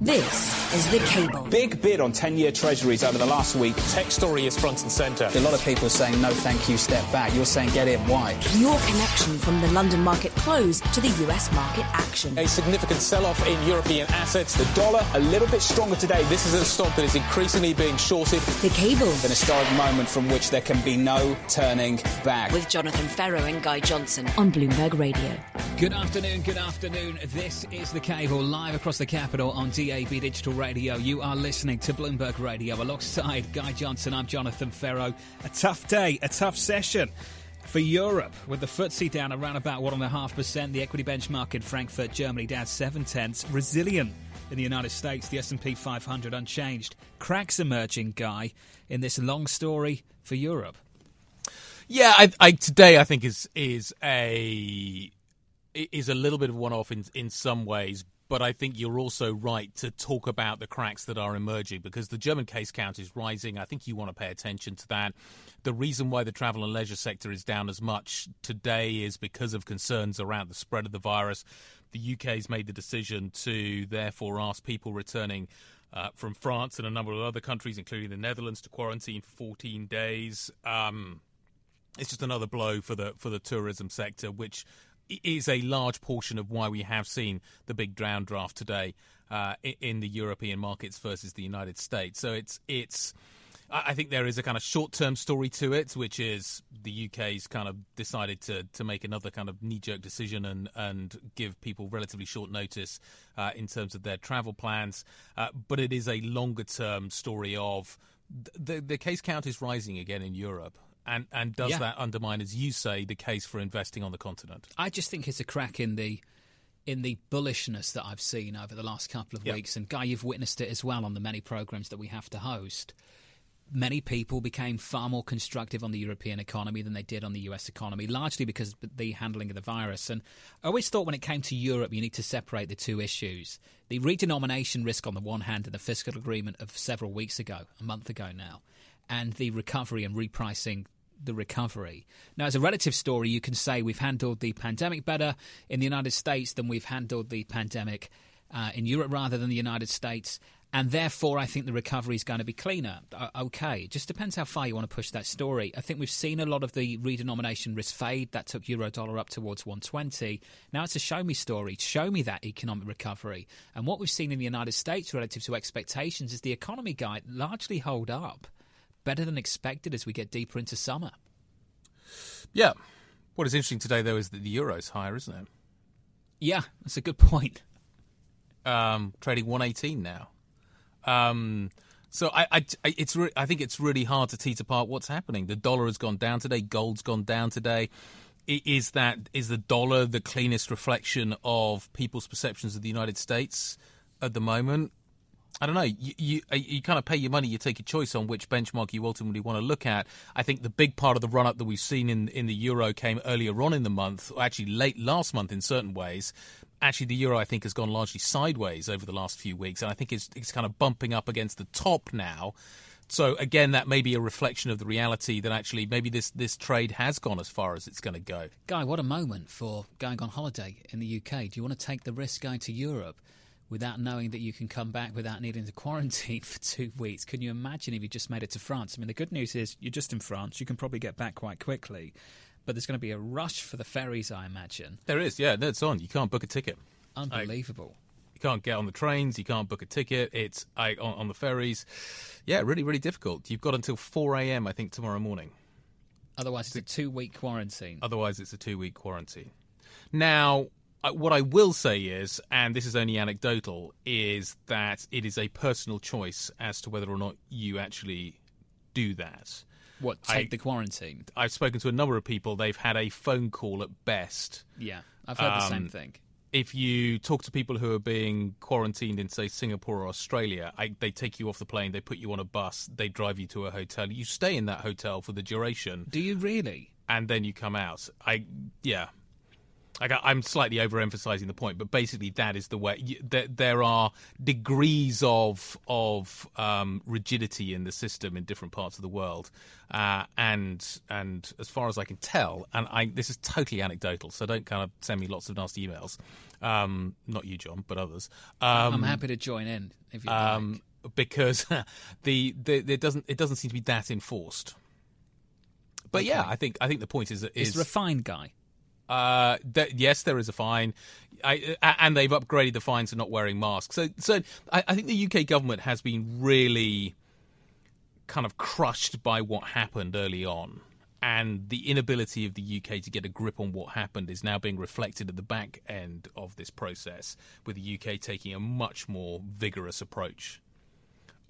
This is The Cable. Big bid on 10 year treasuries over the last week. Tech story is front and centre. A lot of people are saying no, thank you, step back. You're saying get in. Why? Your connection from the London market close to the US market action. A significant sell off in European assets. The dollar a little bit stronger today. This is a stock that is increasingly being shorted. The Cable. An historic moment from which there can be no turning back. With Jonathan Ferro and Guy Johnson on Bloomberg Radio. Good afternoon, good afternoon. This is The Cable live across the capital on DAB Digital Radio. You are listening to Bloomberg Radio alongside Guy Johnson. I'm Jonathan Ferro. A tough day, a tough session for Europe, with the FTSE down around about one and a half percent. The equity benchmark in Frankfurt, Germany, down seven tenths. Resilient in the United States, the S&P 500 unchanged. Cracks emerging, Guy, in this long story for Europe. Yeah, I, I, today I think is is a is a little bit of one off in in some ways, but I think you're also right to talk about the cracks that are emerging because the German case count is rising. I think you want to pay attention to that. The reason why the travel and leisure sector is down as much today is because of concerns around the spread of the virus. The UK has made the decision to therefore ask people returning uh, from France and a number of other countries, including the Netherlands, to quarantine for 14 days. Um, it's just another blow for the for the tourism sector, which is a large portion of why we have seen the big down draft today uh, in the European markets versus the United States. So it's it's. I think there is a kind of short-term story to it, which is the UK's kind of decided to to make another kind of knee-jerk decision and and give people relatively short notice uh, in terms of their travel plans. Uh, but it is a longer-term story of the the case count is rising again in Europe. And and does yeah. that undermine, as you say, the case for investing on the continent? I just think it's a crack in the in the bullishness that I've seen over the last couple of yep. weeks. And Guy, you've witnessed it as well on the many programs that we have to host. Many people became far more constructive on the European economy than they did on the US economy, largely because of the handling of the virus. And I always thought when it came to Europe, you need to separate the two issues the redenomination risk on the one hand and the fiscal agreement of several weeks ago, a month ago now, and the recovery and repricing the recovery. Now, as a relative story, you can say we've handled the pandemic better in the United States than we've handled the pandemic uh, in Europe rather than the United States. And therefore, I think the recovery is going to be cleaner. Uh, okay, it just depends how far you want to push that story. I think we've seen a lot of the redenomination risk fade. That took euro dollar up towards 120. Now it's a show me story. Show me that economic recovery. And what we've seen in the United States relative to expectations is the economy guide largely hold up better than expected as we get deeper into summer. Yeah. What is interesting today, though, is that the euro's higher, isn't it? Yeah, that's a good point. Um, trading 118 now. Um, so I, I, it's re- I think it's really hard to tease apart what's happening. The dollar has gone down today. Gold's gone down today. Is that is the dollar the cleanest reflection of people's perceptions of the United States at the moment? I don't know. You, you, uh, you kind of pay your money. You take a choice on which benchmark you ultimately want to look at. I think the big part of the run up that we've seen in in the euro came earlier on in the month, or actually late last month in certain ways. Actually, the euro I think has gone largely sideways over the last few weeks, and I think it's it's kind of bumping up against the top now. So again, that may be a reflection of the reality that actually maybe this this trade has gone as far as it's going to go. Guy, what a moment for going on holiday in the UK. Do you want to take the risk going to Europe? Without knowing that you can come back without needing to quarantine for two weeks. Can you imagine if you just made it to France? I mean, the good news is you're just in France. You can probably get back quite quickly. But there's going to be a rush for the ferries, I imagine. There is, yeah. That's on. You can't book a ticket. Unbelievable. I, You can't get on the trains. You can't book a ticket. It's I, on, on the ferries. Yeah, really, really difficult. You've got until 4 a.m. I think tomorrow morning. Otherwise, it's a two-week quarantine. Otherwise, it's a two-week quarantine. Now, what I will say is, and this is only anecdotal, is that it is a personal choice as to whether or not you actually do that. What take I- the quarantine? I've spoken to a number of people. They've had a phone call at best. Yeah, I've heard the same Um, thing. If you talk to people who are being quarantined in, say, Singapore or Australia, I, they take you off the plane, they put you on a bus, they drive you to a hotel. You stay in that hotel for the duration, Do you really? and then you come out. I, yeah. I I'm slightly overemphasizing the point, but basically that is the way. There, there are degrees of of um, rigidity in the system in different parts of the world, uh, and and as far as I can tell, and I this is totally anecdotal, so don't kind of send me lots of nasty emails. Um, not you, John, but others. Um, I'm happy to join in if you um, like. because the, the it doesn't it doesn't seem to be that enforced. But yeah, I think I think the point is It's is refined guy. Uh, th- yes, there is a fine, I, a- and they've upgraded the fines to not wearing masks. So, so I, I think the UK government has been really kind of crushed by what happened early on, and the inability of the UK to get a grip on what happened is now being reflected at the back end of this process, with the UK taking a much more vigorous approach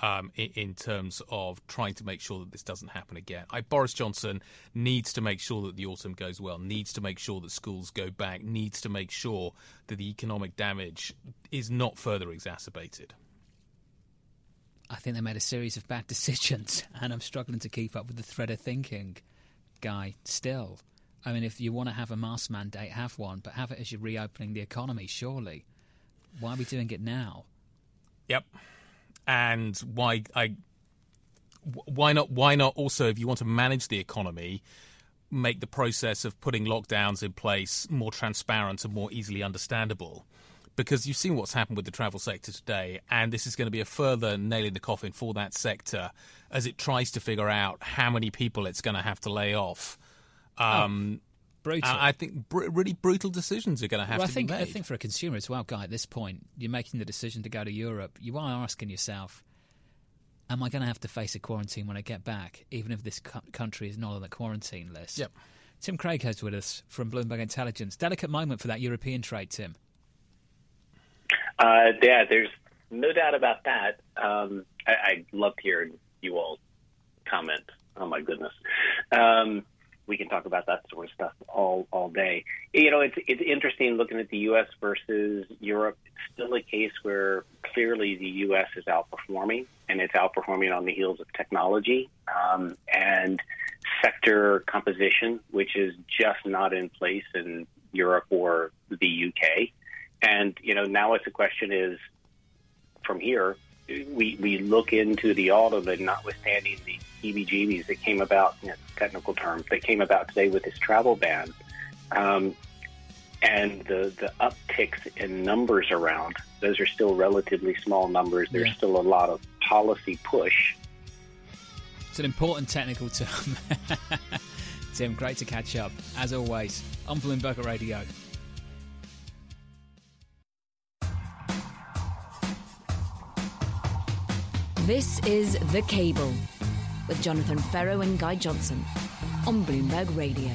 um, in, in terms of trying to make sure that this doesn't happen again. I, Boris Johnson needs to make sure that the autumn goes well, needs to make sure that schools go back, needs to make sure that the economic damage is not further exacerbated. I think they made a series of bad decisions, and I'm struggling to keep up with the thread of thinking, guy. Still, I mean, if you want to have a mask mandate, have one, but have it as you're reopening the economy. Surely, why are we doing it now? Yep. And why I why not why not also if you want to manage the economy make the process of putting lockdowns in place more transparent and more easily understandable? Because you've seen what's happened with the travel sector today and this is going to be a further nail in the coffin for that sector as it tries to figure out how many people it's going to have to lay off. Um, Brutal. I I think br- really brutal decisions are going to have well, I to think be I think for a consumer as well, guy. At this point, you're making the decision to go to Europe. You are asking yourself, "Am I going to have to face a quarantine when I get back, even if this co- country is not on the quarantine list?" Yep. Tim Craig is with us from Bloomberg Intelligence. Delicate moment for that European trade, Tim. Uh, yeah, there's no doubt about that. Um, I, I'd love to hear you all comment. Oh my goodness. Um, we can talk about that sort of stuff all all day. You know, it's it's interesting looking at the U.S. versus Europe. It's still a case where clearly the U.S. is outperforming, and it's outperforming on the heels of technology um, and sector composition, which is just not in place in Europe or the U.K. And you know, now it's a question is from here, we we look into the autumn, and notwithstanding the EBGBs that came about, you know, technical terms that came about today with this travel ban, um, and the the upticks in numbers around, those are still relatively small numbers. There's Yeah. still a lot of policy push. It's an important technical term. Tim, great to catch up as always on Bloomberg Radio. This is The Cable with Jonathan Ferro and Guy Johnson on Bloomberg Radio.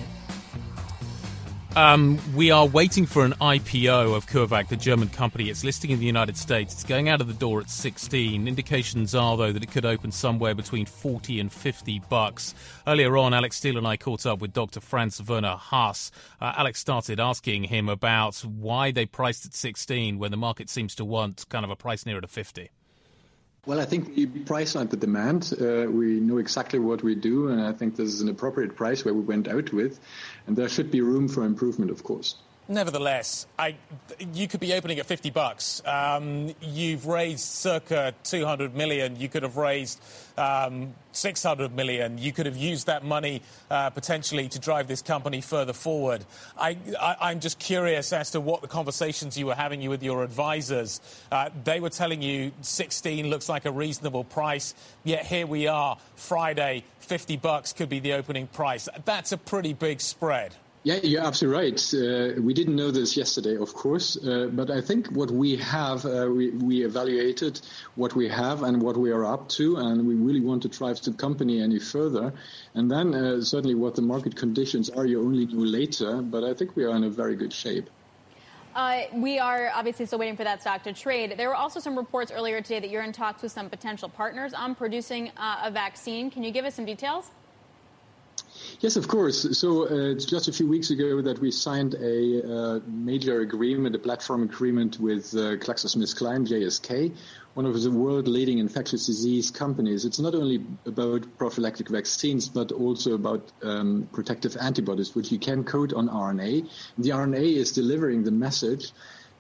Um, we are waiting for an IPO of CureVac, the German company. It's listing in the United States. It's going out of the door at 16. Indications are, though, that it could open somewhere between 40 and 50 bucks. Earlier on, Alex Steel and I caught up with Dr. Franz Werner Haas. Uh, Alex started asking him about why they priced at 16 when the market seems to want kind of a price nearer to 50. Well, I think we price on the demand. Uh, we know exactly what we do, and I think this is an appropriate price where we went out with. And there should be room for improvement, of course. Nevertheless, I, you could be opening at 50 bucks. Um, you've raised circa 200 million. You could have raised um, 600 million. You could have used that money uh, potentially to drive this company further forward. I, am just curious as to what the conversations you were having with your advisors. Uh, they were telling you 16 looks like a reasonable price, yet here we are, Friday, 50 bucks could be the opening price. That's a pretty big spread. Yeah, you're absolutely right. Uh, we didn't know this yesterday, of course, uh, but I think what we have, uh, we, we, evaluated what we have and what we are up to, and we really want to drive the company any further. And then uh, certainly what the market conditions are, you only know later, but I think we are in a very good shape. Uh, we are obviously still waiting for that stock to trade. There were also some reports earlier today that you're in talks with some potential partners on producing uh, a vaccine. Can you give us some details? Yes, of course. So uh, it's just a few weeks ago that we signed a uh, major agreement, a platform agreement with uh, GSK, one of the world leading infectious disease companies. It's not only about prophylactic vaccines, but also about um, protective antibodies, which you can code on RNA. The RNA is delivering the message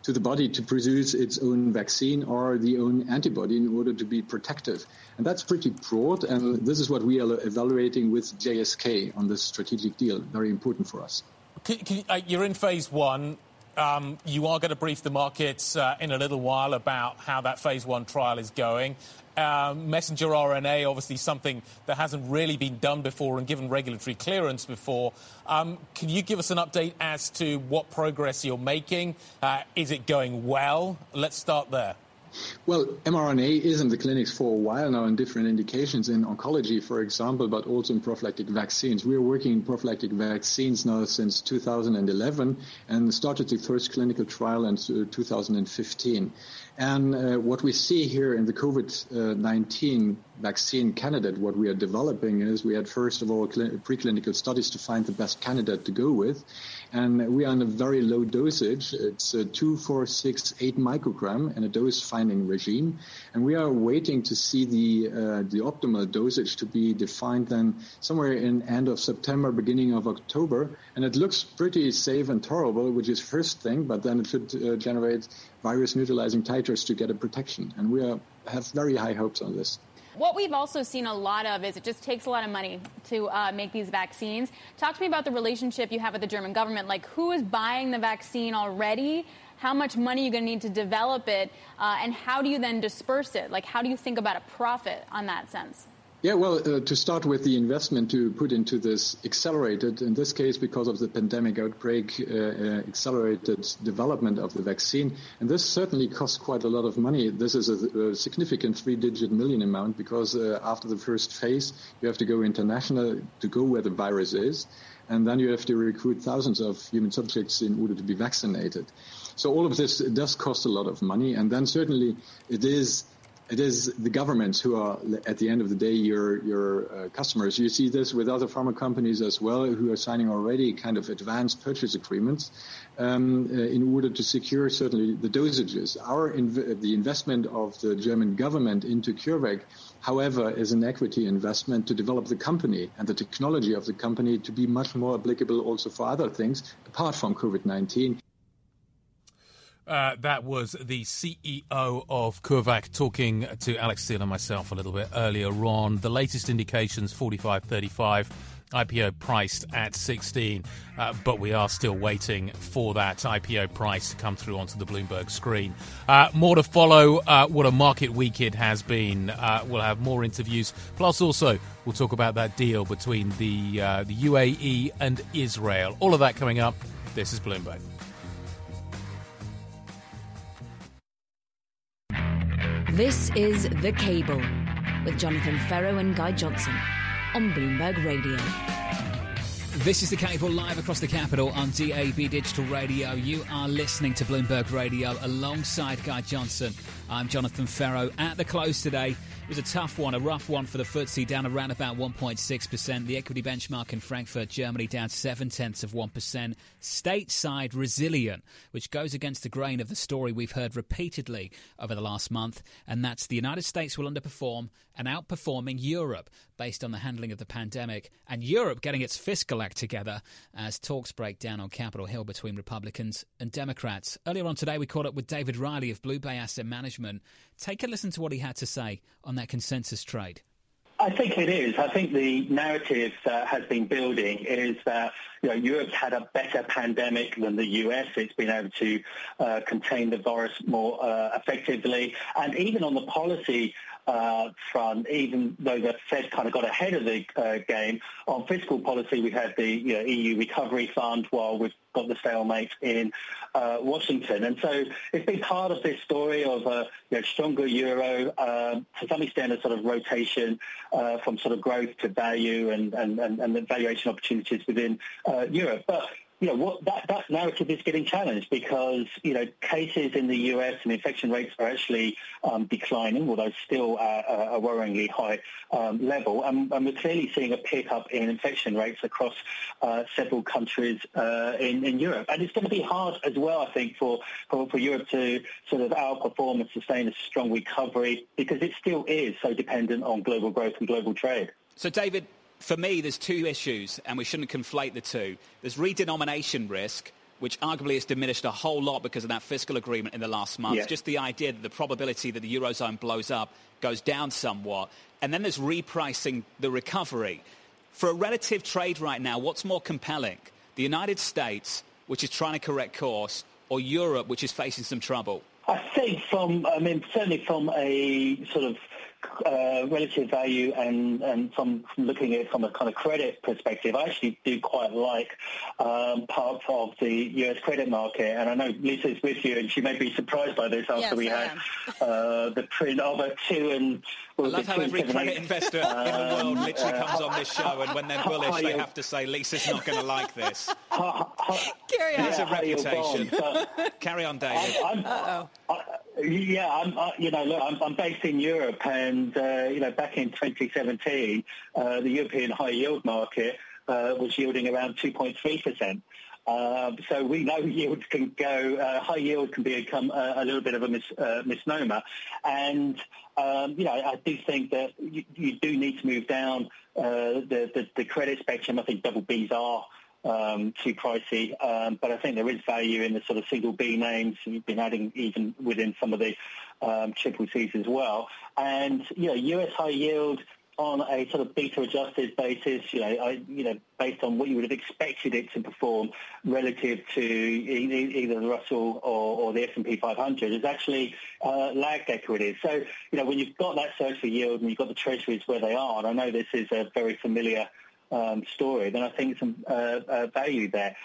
to the body to produce its own vaccine or the own antibody in order to be protective. And that's pretty broad, and this is what we are evaluating with GSK on this strategic deal. Very important for us. Can, can, uh, you're in phase one. Um, you are going to brief the markets uh, in a little while about how that phase one trial is going. Um, messenger RNA, obviously something that hasn't really been done before and given regulatory clearance before. Um, can you give us an update as to what progress you're making? Uh, is it going well? Let's start there. Well, mRNA is in the clinics for a while now in different indications in oncology, for example, but also in prophylactic vaccines. We are working in prophylactic vaccines now since 2011 and started the first clinical trial in 2015. And uh, what we see here in the COVID-19 vaccine candidate, what we are developing is we had first of all preclinical studies to find the best candidate to go with. And we are in a very low dosage. It's a two, four, six, eight microgram in a dose finding regime. And we are waiting to see the, uh, the optimal dosage to be defined then somewhere in end of September, beginning of October. And it looks pretty safe and tolerable, which is first thing, but then it should uh, generate virus neutralizing titers to get a protection. And we are, have very high hopes on this. What we've also seen a lot of is it just takes a lot of money to uh, make these vaccines. Talk to me about the relationship you have with the German government. Like, who is buying the vaccine already? How much money are you going to need to develop it? Uh, and how do you then disperse it? Like, how do you think about a profit on that sense? Yeah, well, uh, to start with the investment to put into this accelerated, in this case, because of the pandemic outbreak, uh, uh, accelerated development of the vaccine. And this certainly costs quite a lot of money. This is a, a significant three digit million amount because uh, after the first phase, you have to go international to go where the virus is. And then you have to recruit thousands of human subjects in order to be vaccinated. So all of this does cost a lot of money. And then certainly it is it is the governments who are, at the end of the day, your your uh, customers. You see this with other pharma companies as well, who are signing already kind of advanced purchase agreements um, uh, in order to secure certainly the dosages. Our inv- the investment of the German government into CureVac, however, is an equity investment to develop the company and the technology of the company to be much more applicable also for other things apart from COVID-19. Uh, that was the CEO of CureVac talking to Alex Steel and myself a little bit earlier on. The latest indications 45.35. IPO priced at 16, uh, but we are still waiting for that IPO price to come through onto the Bloomberg screen. Uh, more to follow. Uh, what a market week it has been. Uh, we'll have more interviews. Plus, also, we'll talk about that deal between the uh, the UAE and Israel. All of that coming up. This is Bloomberg. This is The Cable with Jonathan Ferro and Guy Johnson on Bloomberg Radio. This is The Cable live across the capital on DAB Digital Radio. You are listening to Bloomberg Radio alongside Guy Johnson. I'm Jonathan Ferro at the close today. It was a tough one, a rough one for the FTSE, down around about 1.6%. The equity benchmark in Frankfurt, Germany, down 7 tenths of 1%. Stateside resilient, which goes against the grain of the story we've heard repeatedly over the last month, and that's the United States will underperform and outperforming Europe based on the handling of the pandemic, and Europe getting its fiscal act together as talks break down on Capitol Hill between Republicans and Democrats. Earlier on today, we caught up with David Riley of Blue Bay Asset Management. Take a listen to what he had to say on that consensus trade. I think it is. I think the narrative that has been building is that you know, Europe's had a better pandemic than the US. It's been able to uh, contain the virus more uh, effectively. And even on the policy uh, front, even though the Fed kind of got ahead of the uh, game on fiscal policy, we had the you know, EU Recovery Fund while we've got the stalemate in uh, Washington. And so it's been part of this story of a you know, stronger euro, um, to some extent a sort of rotation uh, from sort of growth to value and, and, and, and the valuation opportunities within uh, Europe. But you know, what, that, that narrative is getting challenged because, you know, cases in the US and infection rates are actually um, declining, although still at a worryingly high um, level. And, and, we're clearly seeing a pickup in infection rates across uh, several countries uh, in, in, Europe. And it's going to be hard as well, I think, for, for, for Europe to sort of outperform and sustain a strong recovery because it still is so dependent on global growth and global trade. So, David, for me, there's two issues, and we shouldn't conflate the two. There's redenomination risk, which arguably has diminished a whole lot because of that fiscal agreement in the last month. Yes. Just the idea that the probability that the Eurozone blows up goes down somewhat. And then there's repricing the recovery. For a relative trade right now, what's more compelling? The United States, which is trying to correct course, or Europe, which is facing some trouble? I think from, I mean, certainly from a sort of uh, relative value and, and from, from, looking at it from a kind of credit perspective, I actually do quite like um, parts of the US credit market. And I know Lisa's with you, and she may be surprised by this after yes, we I had uh, the print of a two and. I love how every credit investor in the world um, literally comes on this show, and when they're bullish, they have to say Lisa's not going to like this. Carry on. It's a reputation. Carry on, David. I'm, I'm, yeah, I'm, uh, you know, look, I'm, I'm, based in Europe, and uh, you know, back in 2017, uh, the European high yield market uh, was yielding around 2.3 percent. Um, so we know yields can go, uh, high yield can become a, a little bit of a mis, uh, misnomer. And, um, you know, I do think that you, you do need to move down the, the, the, credit spectrum. I think double Bs are um, too pricey. Um, but I think there is value in the sort of single B names. We've been adding even within some of the um, triple Cs as well. And, you know, US high yield on a sort of beta adjusted basis, you know, I, you know, based on what you would have expected it to perform relative to either the Russell or, or the S&P 500 is actually uh, lagged equities. So, you know, when you've got that search for yield and you've got the treasuries where they are, and I know this is a very familiar um, story, then I think some uh, uh, value there.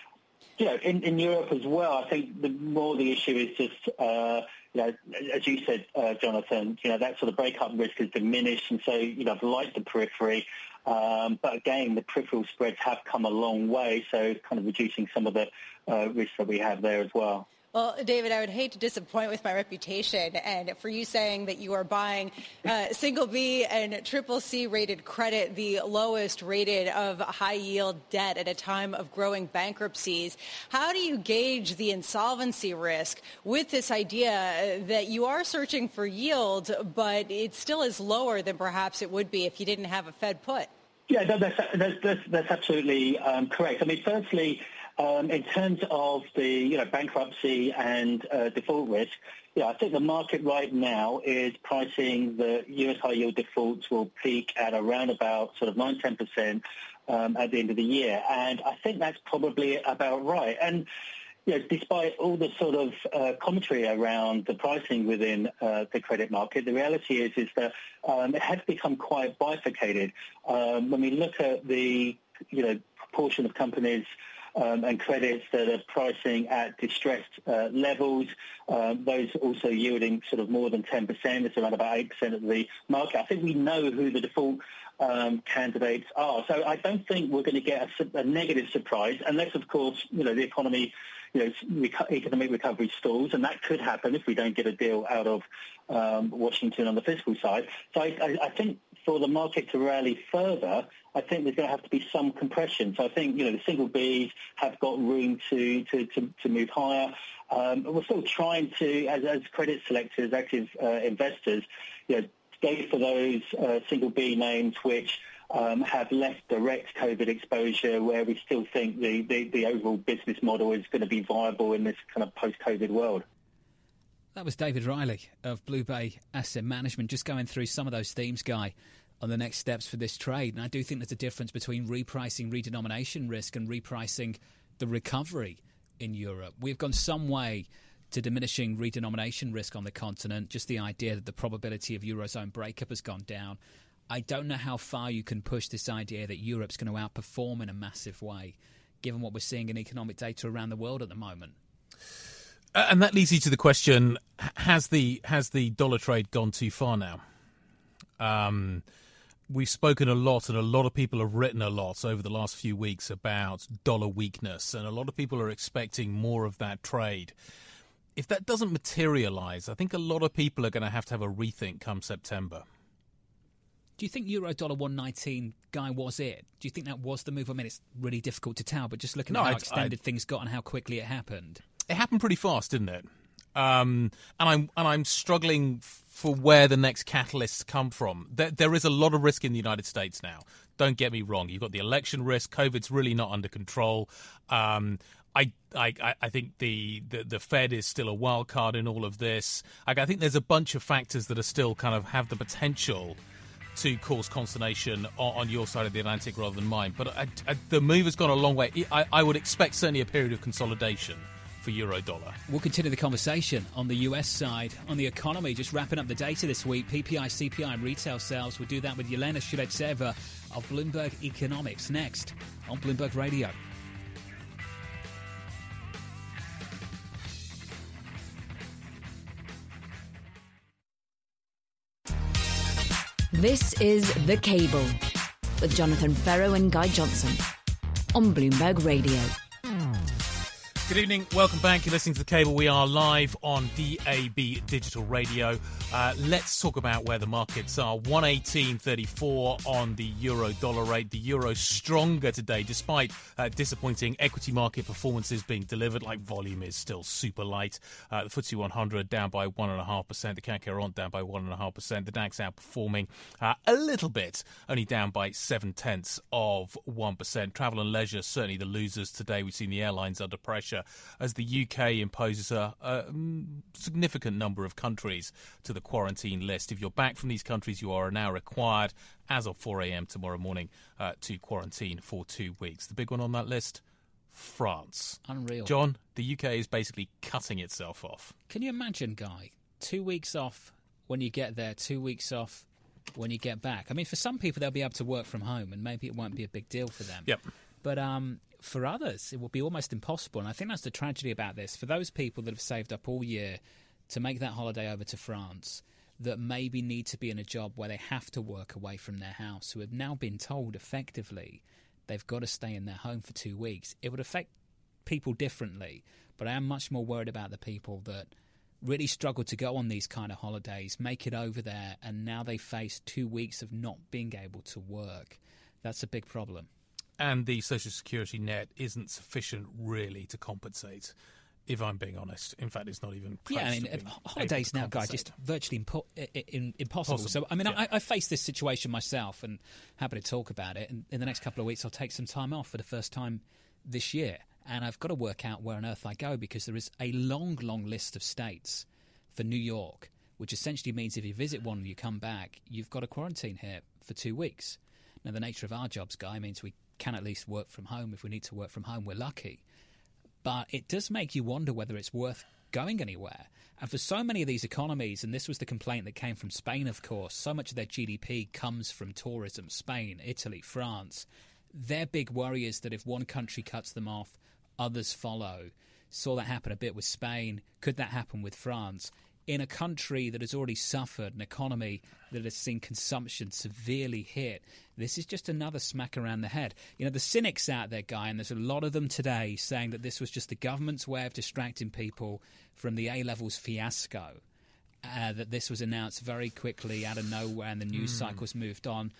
You know, in, in Europe as well, I think the more the issue is just, uh, you know, as you said, uh, Jonathan, you know, that sort of breakup risk has diminished, and so, you know, I've liked the periphery. Um, but again, the peripheral spreads have come a long way, so kind of reducing some of the uh, risks that we have there as well. Well, David, I would hate to disappoint with my reputation, and for you saying that you are buying uh, single B and triple C rated credit, the lowest rated of high yield debt at a time of growing bankruptcies. How do you gauge the insolvency risk with this idea that you are searching for yield, but it still is lower than perhaps it would be if you didn't have a Fed put? Yeah, that's, that's, that's, that's absolutely um, correct. I mean, firstly, um, in terms of the you know bankruptcy and uh, default risk, yeah, I think the market right now is pricing the US high yield defaults will peak at around about sort of 9 10 percent um, at the end of the year, and I think that's probably about right. And you know, despite all the sort of uh, commentary around the pricing within uh, the credit market, the reality is is that um, it has become quite bifurcated. Um, when we look at the you know proportion of companies um, and credits that are pricing at distressed uh, levels. Um, those also yielding sort of more than 10%. It's around about 8% of the market. I think we know who the default um, candidates are. So I don't think we're going to get a, a, negative surprise unless, of course, you know, the economy, you know, economic recovery stalls, and that could happen if we don't get a deal out of um, Washington on the fiscal side. So I, I, I think for the market to rally further, I think there's going to have to be some compression. So I think, you know, the single Bs have got room to, to, to, to move higher. Um, we're still trying to, as, as credit selectors, active uh, investors, you know, go for those uh, single B names which um, have less direct COVID exposure, where we still think the, the, the overall business model is going to be viable in this kind of post-COVID world. That was David Riley of Blue Bay Asset Management, just going through some of those themes, Guy, on the next steps for this trade. And I do think there's a difference between repricing redenomination risk and repricing the recovery in Europe. We've gone some way to diminishing redenomination risk on the continent, just the idea that the probability of Eurozone breakup has gone down. I don't know how far you can push this idea that Europe's going to outperform in a massive way, given what we're seeing in economic data around the world at the moment. And that leads you to the question: Has the has the dollar trade gone too far now? Um, we've spoken a lot, and a lot of people have written a lot over the last few weeks about dollar weakness, and a lot of people are expecting more of that trade if that doesn't materialize, I think a lot of people are going to have to have a rethink come September. Do you think euro dollar 119 guy was it? Do you think that was the move? I mean, it's really difficult to tell, but just looking no, at how I'd, extended I'd, things got and how quickly it happened. It happened pretty fast, didn't it? Um, and I'm and I'm struggling for where the next catalysts come from. There, there is a lot of risk in the United States now. Don't get me wrong. You've got the election risk. COVID's really not under control. Um, I, I, I think the, the, the, Fed is still a wild card in all of this. I think there's a bunch of factors that are still kind of have the potential to cause consternation on, on your side of the Atlantic rather than mine. But I, I, the move has gone a long way. I, I would expect certainly a period of consolidation for euro dollar. We'll continue the conversation on the US side, on the economy. Just wrapping up the data this week PPI, CPI, and retail sales. We'll do that with Yelena Shulyatyeva of Bloomberg Economics next on Bloomberg Radio. This is The Cable with Jonathan Ferro and Guy Johnson on Bloomberg Radio. Good evening. Welcome back. You're listening to The Cable. We are live on DAB Digital Radio. Uh, let's talk about where the markets are. 118.34 on the euro dollar rate. The euro stronger today, despite uh, disappointing equity market performances being delivered. Like volume is still super light. Uh, the FTSE 100 down by 1.5%. The CAC 40 down by 1.5%. The DAX outperforming uh, a little bit, only down by 7 tenths of 1%. Travel and leisure, certainly the losers today. We've seen the airlines under pressure as the UK imposes a, a significant number of countries to the quarantine list. If you're back from these countries, you are now required, as of 4 a.m. tomorrow morning, uh, to quarantine for two weeks. The big one on that list. France. Unreal. John, the UK is basically cutting itself off. Can you imagine, Guy? Two weeks off when you get there, two weeks off when you get back. I mean, for some people, they'll be able to work from home, and maybe it won't be a big deal for them. Yep. But um, for others, it will be almost impossible. And I think that's the tragedy about this. For those people that have saved up all year to make that holiday over to France, that maybe need to be in a job where they have to work away from their house, who have now been told effectively they've got to stay in their home for two weeks, it would affect people differently. But I am much more worried about the people that really struggle to go on these kind of holidays, make it over there, and now they face two weeks of not being able to work. That's a big problem and the social security net isn't sufficient really to compensate. If I'm being honest, in fact, it's not even. yeah, I mean, uh, holidays now, guys, just virtually impo- impossible. Possible. So, I mean, yeah. I, I face this situation myself, and happy to talk about it. And in the next couple of weeks, I'll take some time off for the first time this year, and I've got to work out where on earth I go because there is a long, long list of states for New York, which essentially means if you visit one and you come back, you've got a quarantine here for two weeks. Now, the nature of our jobs, Guy, means we can at least work from home. If we need to work from home, we're lucky. But it does make you wonder whether it's worth going anywhere. And for so many of these economies, and this was the complaint that came from Spain, of course, so much of their GDP comes from tourism Spain, Italy, France. Their big worry is that if one country cuts them off, others follow. Saw that happen a bit with Spain. Could that happen with France? In a country that has already suffered an economy that has seen consumption severely hit, this is just another smack around the head. You know, the cynics out there, Guy, and there's a lot of them today saying that this was just the government's way of distracting people from the A levels fiasco. Uh, that this was announced very quickly out of nowhere and the news mm. cycles moved on.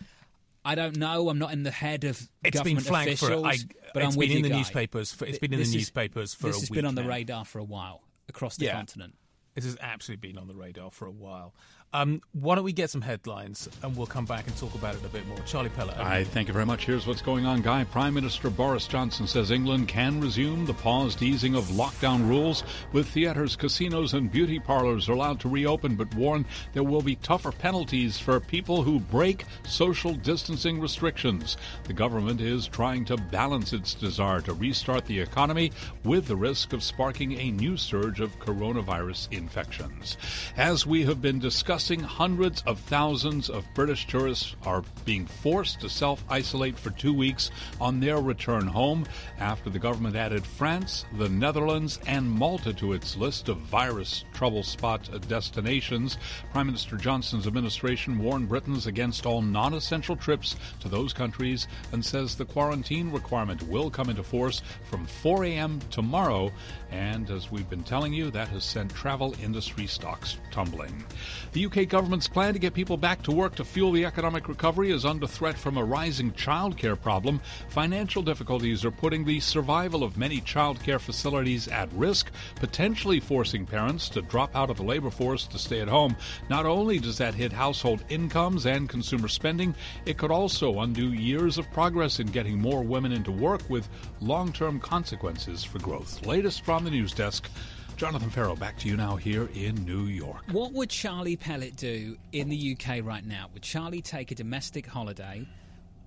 I don't know. I'm not in the head of it's government been flagged officials, for, I, but it's I'm been in the guy. newspapers. For, it's been in this the newspapers for this has been been on now. the radar for a while across the yeah. continent. This has absolutely been on the radar for a while. Um, why don't we get some headlines and we'll come back and talk about it a bit more. Charlie Pellett. I thank you very much. Here's what's going on, Guy. Prime Minister Boris Johnson says England can resume the paused easing of lockdown rules, with theatres, casinos, and beauty parlours allowed to reopen, but warn there will be tougher penalties for people who break social distancing restrictions. The government is trying to balance its desire to restart the economy with the risk of sparking a new surge of coronavirus infections. As we have been discussing, hundreds of thousands of British tourists are being forced to self isolate for two weeks on their return home after the government added France, the Netherlands, and Malta to its list of virus trouble spot destinations. Prime Minister Johnson's administration warned Britons against all non essential trips to those countries and says the quarantine requirement will come into force from 4 a.m. tomorrow. And as we've been telling you, that has sent travel industry stocks tumbling. The UK government's plan to get people back to work to fuel the economic recovery is under threat from a rising childcare problem. Financial difficulties are putting the survival of many childcare facilities at risk, potentially forcing parents to drop out of the labor force to stay at home. Not only does that hit household incomes and consumer spending, it could also undo years of progress in getting more women into work with long term consequences for growth. Latest from the news desk. Jonathan Ferro, back to you now here in New York. What would Charlie Pellett do in the UK right now? Would Charlie take a domestic holiday?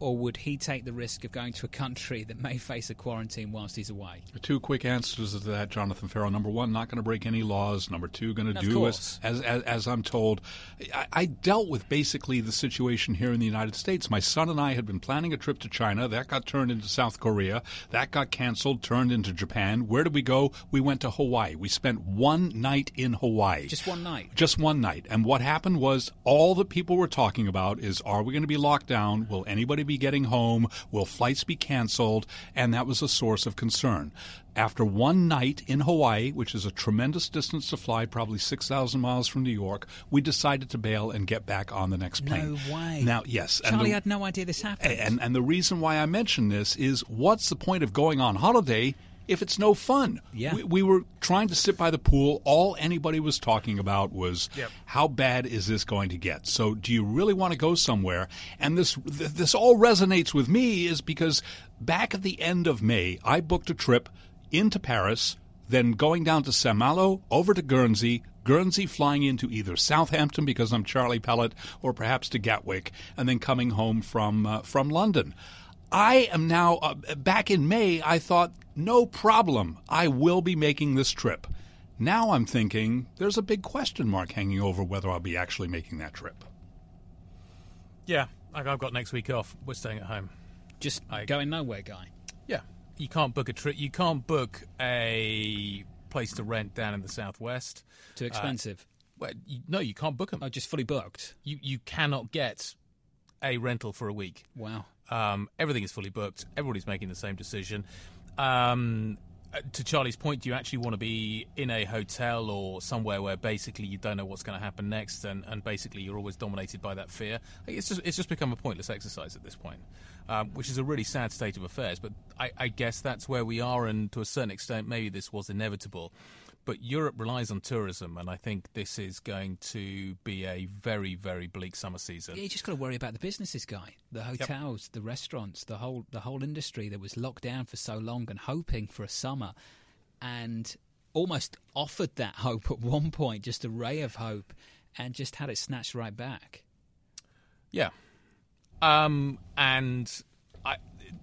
Or would he take the risk of going to a country that may face a quarantine whilst he's away? Two quick answers to that, Jonathan Farrell. Number one, not going to break any laws. Number two, going to do as, as, as, as I'm told. I, I, dealt with basically the situation here in the United States. My son and I had been planning a trip to China. That got turned into South Korea. That got canceled, turned into Japan. Where did we go? We went to Hawaii. We spent one night in Hawaii. Just one night? Just one night. And what happened was all the people were talking about is are we going to be locked down? Will anybody be getting home? Will flights be canceled? And that was a source of concern. After one night in Hawaii, which is a tremendous distance to fly, probably 6,000 miles from New York, we decided to bail and get back on the next plane. No way. Now, yes. Charlie the, had no idea this happened. And, and the reason why I mention this is what's the point of going on holiday if it's no fun. Yeah. We, we, were trying to sit by the pool. All anybody was talking about was yep. how bad is this going to get? So, do you really want to go somewhere? And this this all resonates with me is because back at the end of May, I booked a trip into Paris, then going down to Saint Malo, over to Guernsey, Guernsey flying into either Southampton because I'm Charlie Pellett, or perhaps to Gatwick, and then coming home from uh, from London. I am now uh, back in May. I thought, no problem. I will be making this trip. Now I'm thinking there's a big question mark hanging over whether I'll be actually making that trip. Yeah, I've got next week off. We're staying at home. Just I, going nowhere, guy. Yeah, you can't book a trip. You can't book a place to rent down in the southwest. Too expensive. Uh, well, you, no, you can't book them. Oh, just fully booked. You you cannot get a rental for a week. Wow. Um, everything is fully booked. Everybody's making the same decision. Um, to Charlie's point, do you actually want to be in a hotel or somewhere where basically you don't know what's going to happen next, and, and basically you're always dominated by that fear? It's just it's just become a pointless exercise at this point, um, which is a really sad state of affairs. But I, I guess that's where we are, and to a certain extent, maybe this was inevitable. But Europe relies on tourism, and I think this is going to be a very, very bleak summer season. You just got to worry about the businesses, guy. The hotels, yep. the restaurants, the whole the whole industry that was locked down for so long and hoping for a summer, and almost offered that hope at one point, just a ray of hope, and just had it snatched right back. Yeah, um, and I,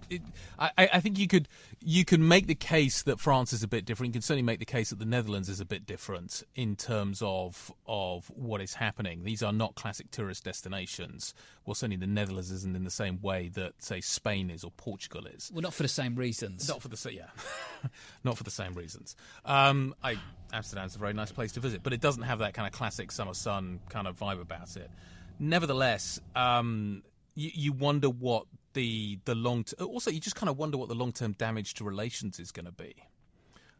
it, I, I think you could you can make the case that France is a bit different. You can certainly make the case that the Netherlands is a bit different in terms of of what is happening. These are not classic tourist destinations. Well, certainly the Netherlands isn't in the same way that say Spain is or Portugal is. Well, not for the same reasons. Not for the yeah, not for the same reasons. Um, I, Amsterdam's a very nice place to visit, but it doesn't have that kind of classic summer sun kind of vibe about it. Nevertheless, um, you, you wonder what the the long t- also you just kind of wonder what the long term damage to relations is going to be.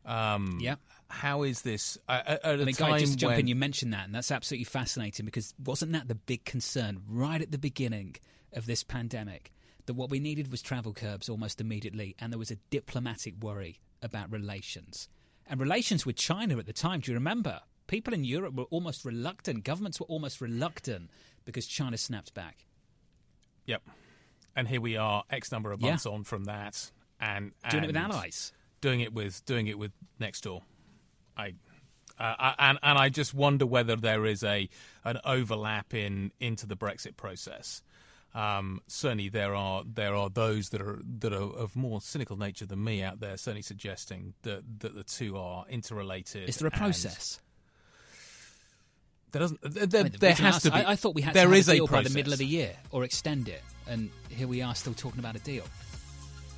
Um, yeah. How is this? Uh, at I mean, just jump when... in. You mentioned that, and that's absolutely fascinating because wasn't that the big concern right at the beginning of this pandemic? That what we needed was travel curbs almost immediately, and there was a diplomatic worry about relations and relations with China at the time. Do you remember? people in Europe were almost reluctant. Governments were almost reluctant because China snapped back. Yep. And here we are, X number of months yeah. on from that, and, and, doing it with allies, doing it with doing it with next door. I, uh, and and I just wonder whether there is a an overlap in into the Brexit process. Um, certainly, there are there are those that are that are of more cynical nature than me out there, certainly suggesting that that the two are interrelated. Is there a process? There doesn't. There, I mean, there has to be. I, I, thought we had there to is a deal a by the middle of the year or extend it, and here we are still talking about a deal.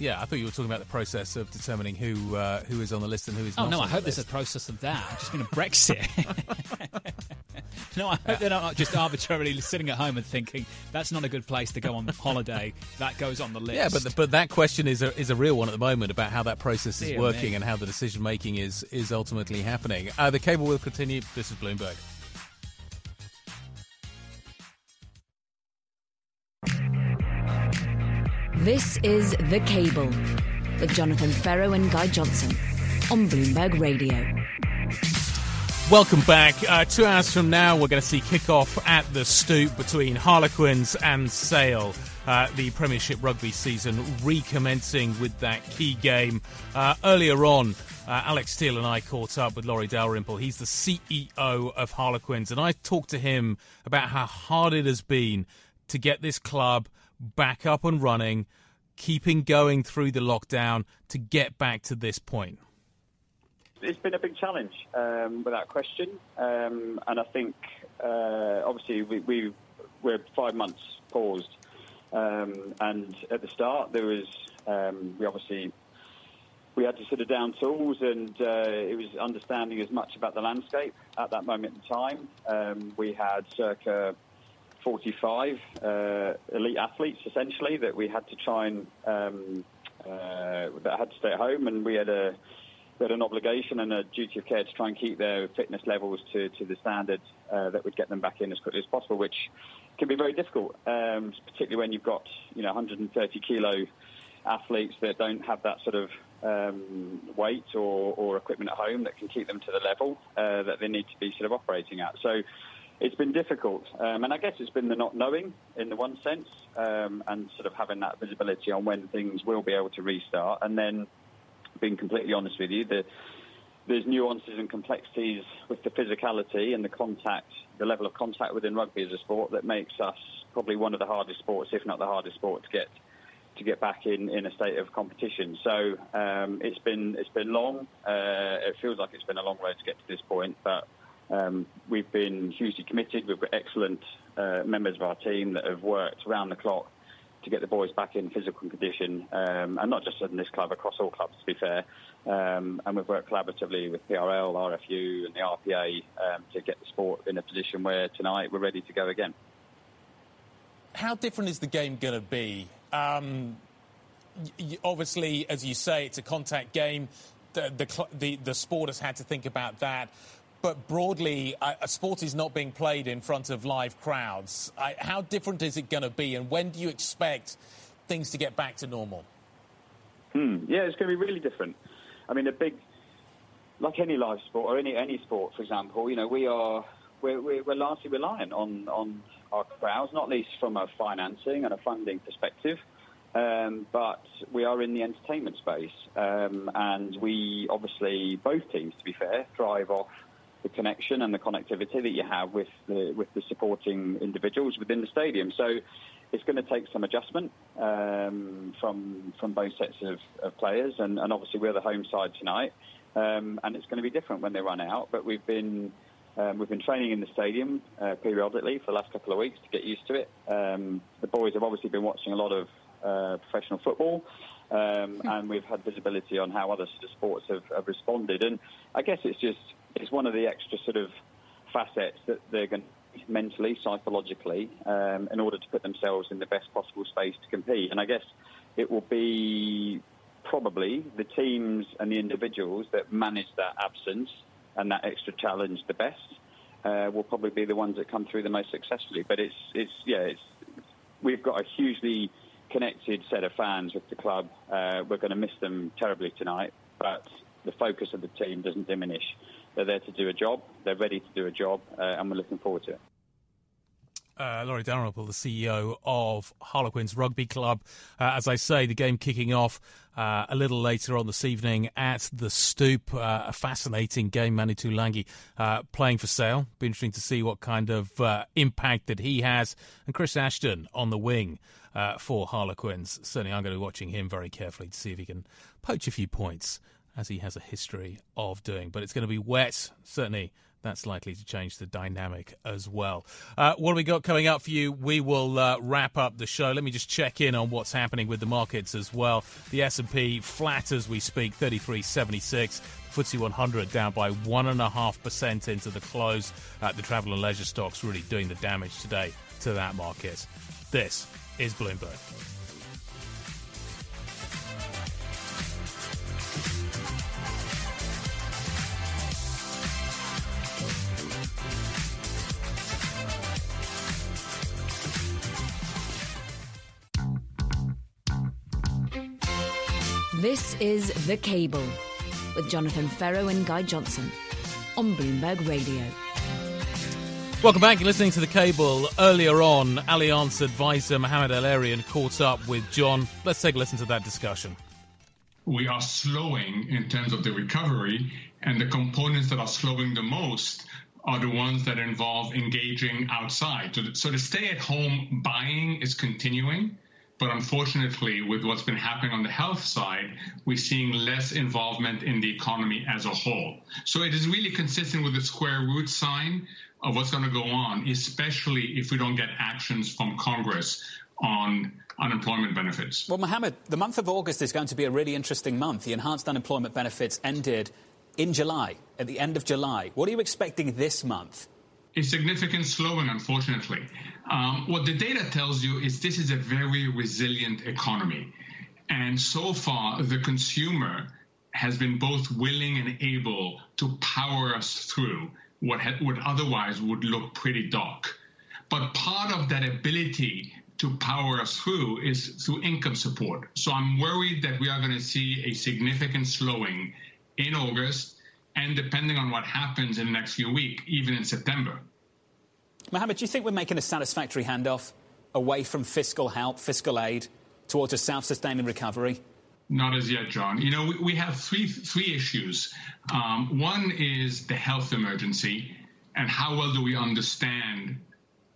Yeah, I thought you were talking about the process of determining who uh, who is on the list and who is oh, not. Oh no, I hope there's a process of that. I've just been a Brexit. no, I hope they're not just arbitrarily sitting at home and thinking that's not a good place to go on holiday. That goes on the list. Yeah, but the, but that question is a, is a real one at the moment about how that process is Dear working me. and how the decision making is is ultimately happening. Uh, the cable will continue. This is Bloomberg. This is The Cable with Jonathan Ferro and Guy Johnson on Bloomberg Radio. Welcome back. Uh, two hours from now, we're going to see kick-off at the Stoop between Harlequins and Sale. Uh, the Premiership rugby season recommencing with that key game. Uh, earlier on, uh, Alex Steel and I caught up with Laurie Dalrymple. He's the CEO of Harlequins, and I talked to him about how hard it has been to get this club – back up and running, keeping going through the lockdown to get back to this point? It's been a big challenge, um, without question. Um, and I think, uh, obviously, we, we, we're five months paused. Um, and at the start, there was, um, we obviously we had to sit down tools, and uh, it was understanding as much about the landscape at that moment in time. Um, we had circa 45 uh, elite athletes, essentially, that we had to try and um, uh, that had to stay at home, and we had a we had an obligation and a duty of care to try and keep their fitness levels to, to the standard uh, that would get them back in as quickly as possible, which can be very difficult, um, particularly when you've got you know 130 kilo athletes that don't have that sort of um, weight or, or equipment at home that can keep them to the level uh, that they need to be sort of operating at. So it's been difficult, um, and I guess it's been the not knowing in the one sense, um, and sort of having that visibility on when things will be able to restart, and then being completely honest with you, the, there's nuances and complexities with the physicality and the contact, the level of contact within rugby as a sport that makes us probably one of the hardest sports, if not the hardest sport, to get to get back in, in a state of competition. So um, it's been it's been long. Uh, it feels like it's been a long road to get to this point, but um, we've been hugely committed. We've got excellent uh, members of our team that have worked around the clock to get the boys back in physical condition, um, and not just in this club, across all clubs, to be fair. Um, and we've worked collaboratively with PRL, RFU, and the RPA um, to get the sport in a position where tonight we're ready to go again. How different is the game going to be? Um, obviously, as you say, it's a contact game. The, the, the, the sport has had to think about that but broadly, a sport is not being played in front of live crowds. how different is it going to be, and when do you expect things to get back to normal? Hmm. Yeah, it's going to be really different. I mean, a big, like any live sport or any any sport, for example, you know, we are we're, we're largely reliant on on our crowds, not least from a financing and a funding perspective. Um, but we are in the entertainment space, um, and we obviously both teams, to be fair, thrive off the connection and the connectivity that you have with the with the supporting individuals within the stadium. So it's going to take some adjustment um, from from both sets of, of players, and, and, obviously we're the home side tonight, um, and it's going to be different when they run out. But we've been um, we've been training in the stadium uh, periodically for the last couple of weeks to get used to it. Um, the boys have obviously been watching a lot of uh, professional football. Um, hmm. and we've had visibility on how other sports have, have responded. And I guess it's just it's one of the extra sort of facets that they're going to mentally, psychologically, um, in order to put themselves in the best possible space to compete. And I guess it will be probably the teams and the individuals that manage that absence and that extra challenge the best uh, will probably be the ones that come through the most successfully. But it's it's yeah, it's we've got a hugely connected set of fans with the club. Uh, we're going to miss them terribly tonight, but the focus of the team doesn't diminish. They're there to do a job. They're ready to do a job, uh, and we're looking forward to it. Uh, Laurie Dalrymple, the CEO of Harlequins Rugby Club. Uh, as I say, the game kicking off uh, a little later on this evening at the Stoop. Uh, a fascinating game, Manu Tuilagi uh, playing for sale. Be interesting to see what kind of uh, impact that he has. And Chris Ashton on the wing for Harlequins. Certainly, I'm going to be watching him very carefully to see if he can poach a few points, as he has a history of doing. But it's going to be wet, certainly that's likely to change the dynamic as well. Uh, what have we got coming up for you? We will uh, wrap up the show. Let me just check in on what's happening with the markets as well. The S&P flat as we speak, 33.76. FTSE 100 down by 1.5% into the close. Uh, the travel and leisure stocks really doing the damage today to that market. This is Bloomberg. This is The Cable with Jonathan Ferro and Guy Johnson on Bloomberg Radio. Welcome back. You're listening to The Cable. Earlier on, Allianz advisor Mohamed El-Erian caught up with John. Let's take a listen to that discussion. We are slowing in terms of the recovery, and the components that are slowing the most are the ones that involve engaging outside. So the, so the stay at home buying is continuing but unfortunately, with what's been happening on the health side, we're seeing less involvement in the economy as a whole. So it is really consistent with the square root sign of what's going to go on, especially if we don't get actions from Congress on unemployment benefits. Well, Mohamed, the month of August is going to be a really interesting month. The enhanced unemployment benefits ended in July, at the end of July. What are you expecting this month? A significant slowing, unfortunately. Um, what the data tells you is this is a very resilient economy. And so far, the consumer has been both willing and able to power us through what, ha- what otherwise would look pretty dark. But part of that ability to power us through is through income support. So I'm worried that we are going to see a significant slowing in August and depending on what happens in the next few weeks, even in September. Mohamed, do you think we're making a satisfactory handoff away from fiscal help, fiscal aid, towards a self-sustaining recovery? Not as yet, John. You know, we, we have three three issues. Um, one is the health emergency, and how well do we understand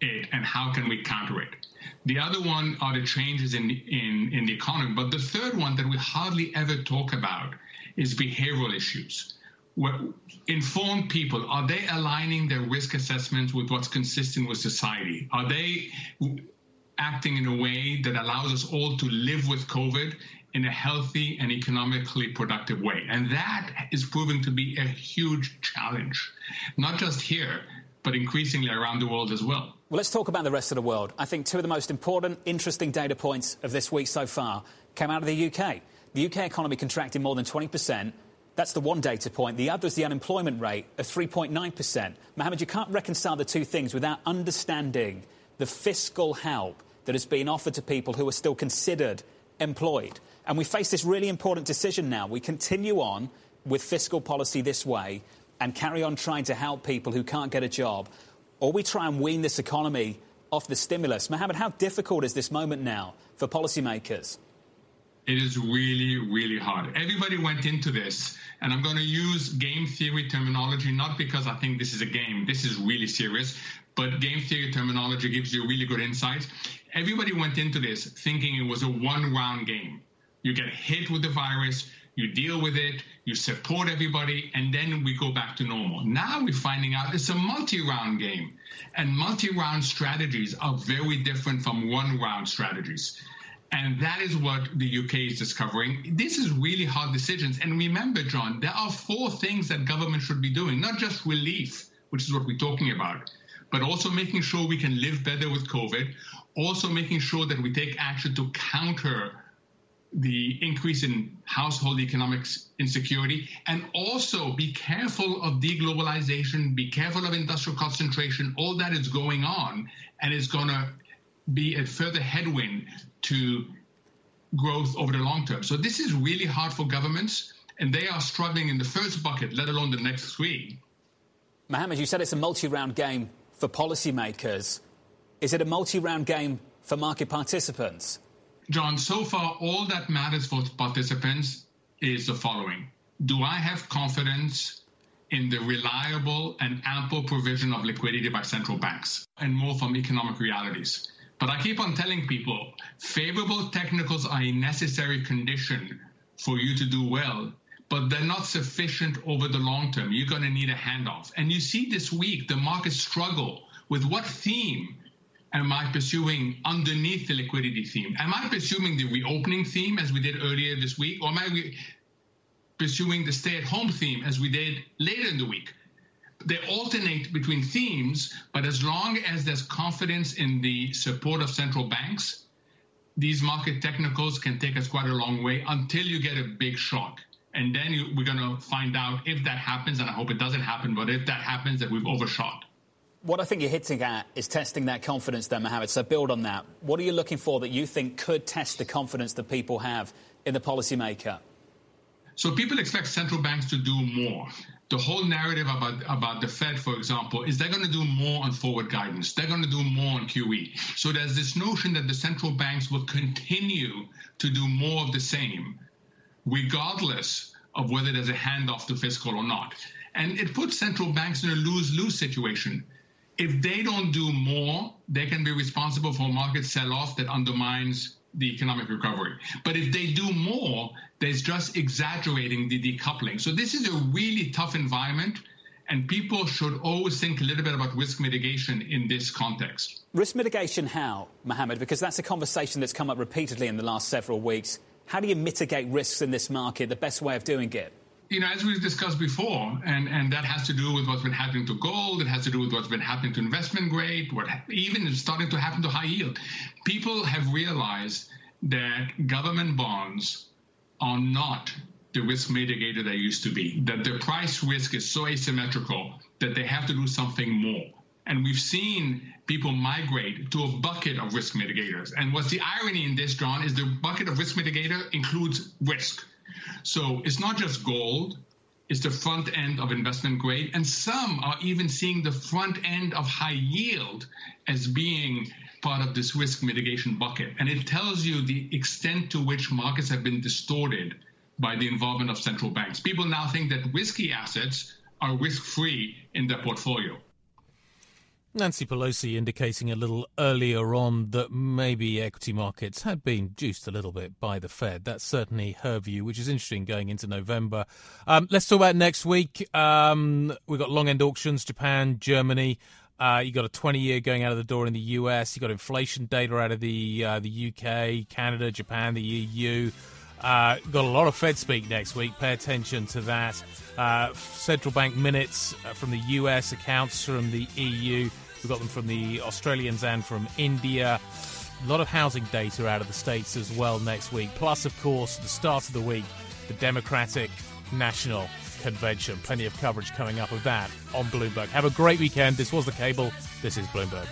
it, and how can we counter it? The other one are the changes in in in the economy. But the third one that we hardly ever talk about is behavioral issues informed people are they aligning their risk assessments with what's consistent with society are they acting in a way that allows us all to live with covid in a healthy and economically productive way and that is proving to be a huge challenge not just here but increasingly around the world as well well, let's talk about the rest of the world. I think two of the most important, interesting data points of this week so far came out of the UK. The UK economy contracted more than 20%, that's the one data point. The other is the unemployment rate of 3.9%. Mohamed, you can't reconcile the two things without understanding the fiscal help that has been offered to people who are still considered employed. And we face this really important decision now. We continue on with fiscal policy this way and carry on trying to help people who can't get a job, or we try and wean this economy off the stimulus. Mohamed, how difficult is this moment now for policymakers? It is really, really hard. Everybody went into this and I'm going to use game theory terminology, not because I think this is a game, this is really serious, but game theory terminology gives you really good insights. Everybody went into this thinking it was a one round game. You get hit with the virus, you deal with it, you support everybody, and then we go back to normal. Now we're finding out it's a multi round game, and multi round strategies are very different from one round strategies. And that is what the UK is discovering. This is really hard decisions. And remember, John, there are four things that government should be doing, not just relief, which is what we're talking about, but also making sure we can live better with COVID, also making sure that we take action to counter the increase in household economic insecurity, and also be careful of deglobalization, be careful of industrial concentration. All that is going on, and it's going to be a further headwind to growth over the long term. So this is really hard for governments, and they are struggling in the first bucket, let alone the next three. Mohamed, you said it's a multi-round game for policymakers. Is it a multi-round game for market participants? John, so far all that matters for participants is the following. Do I have confidence in the reliable and ample provision of liquidity by central banks and more from economic realities? But I keep on telling people favorable technicals are a necessary condition for you to do well, but they're not sufficient over the long term. You're going to need a handoff. And you see this week the market struggle with what theme am I pursuing underneath the liquidity theme? Am I pursuing the reopening theme as we did earlier this week, or am I pursuing the stay at home theme as we did later in the week? They alternate between themes, but as long as there's confidence in the support of central banks, these market technicals can take us quite a long way until you get a big shock. And then you, we're going to find out if that happens, and I hope it doesn't happen, but if that happens, that we've overshot. What I think you're hitting at is testing that confidence, then, Mohamed. So build on that. What are you looking for that you think could test the confidence that people have in the policymaker? So people expect central banks to do more. The whole narrative about, about the Fed, for example, is they're going to do more on forward guidance. They're going to do more on QE. So there's this notion that the central banks will continue to do more of the same regardless of whether there's a handoff to fiscal or not. And it puts central banks in a lose lose situation. If they don't do more, they can be responsible for a market sell off that undermines the economic recovery. But if they do more, there's just exaggerating the decoupling. So this is a really tough environment. And people should always think a little bit about risk mitigation in this context. Risk mitigation, how, Mohamed? Because that's a conversation that's come up repeatedly in the last several weeks. How do you mitigate risks in this market? The best way of doing it? You know, as we've discussed before, and, and that has to do with what's been happening to gold, it has to do with what's been happening to investment grade, what even is starting to happen to high yield. People have realized that government bonds are not the risk mitigator they used to be, that the price risk is so asymmetrical that they have to do something more. And we've seen people migrate to a bucket of risk mitigators. And what's the irony in this, John, is the bucket of risk mitigator includes risk. So it's not just gold, it's the front end of investment grade. And some are even seeing the front end of high yield as being part of this risk mitigation bucket. And it tells you the extent to which markets have been distorted by the involvement of central banks. People now think that risky assets are risk free in their portfolio. Nancy Pelosi indicating a little earlier on that maybe equity markets had been juiced a little bit by the Fed. That's certainly her view, which is interesting going into November. Um, let's talk about next week. Um, we've got long end auctions, Japan, Germany. Uh, you got a 20 year going out of the door in the US. You got inflation data out of the uh, the UK, Canada, Japan, the EU. Uh, got a lot of Fed speak next week. Pay attention to that. Uh, central bank minutes uh, from the US, accounts from the EU. We've got them from the Australians and from India. A lot of housing data out of the States as well next week. Plus, of course, the start of the week, the Democratic National Convention. Plenty of coverage coming up of that on Bloomberg. Have a great weekend. This was The Cable. This is Bloomberg.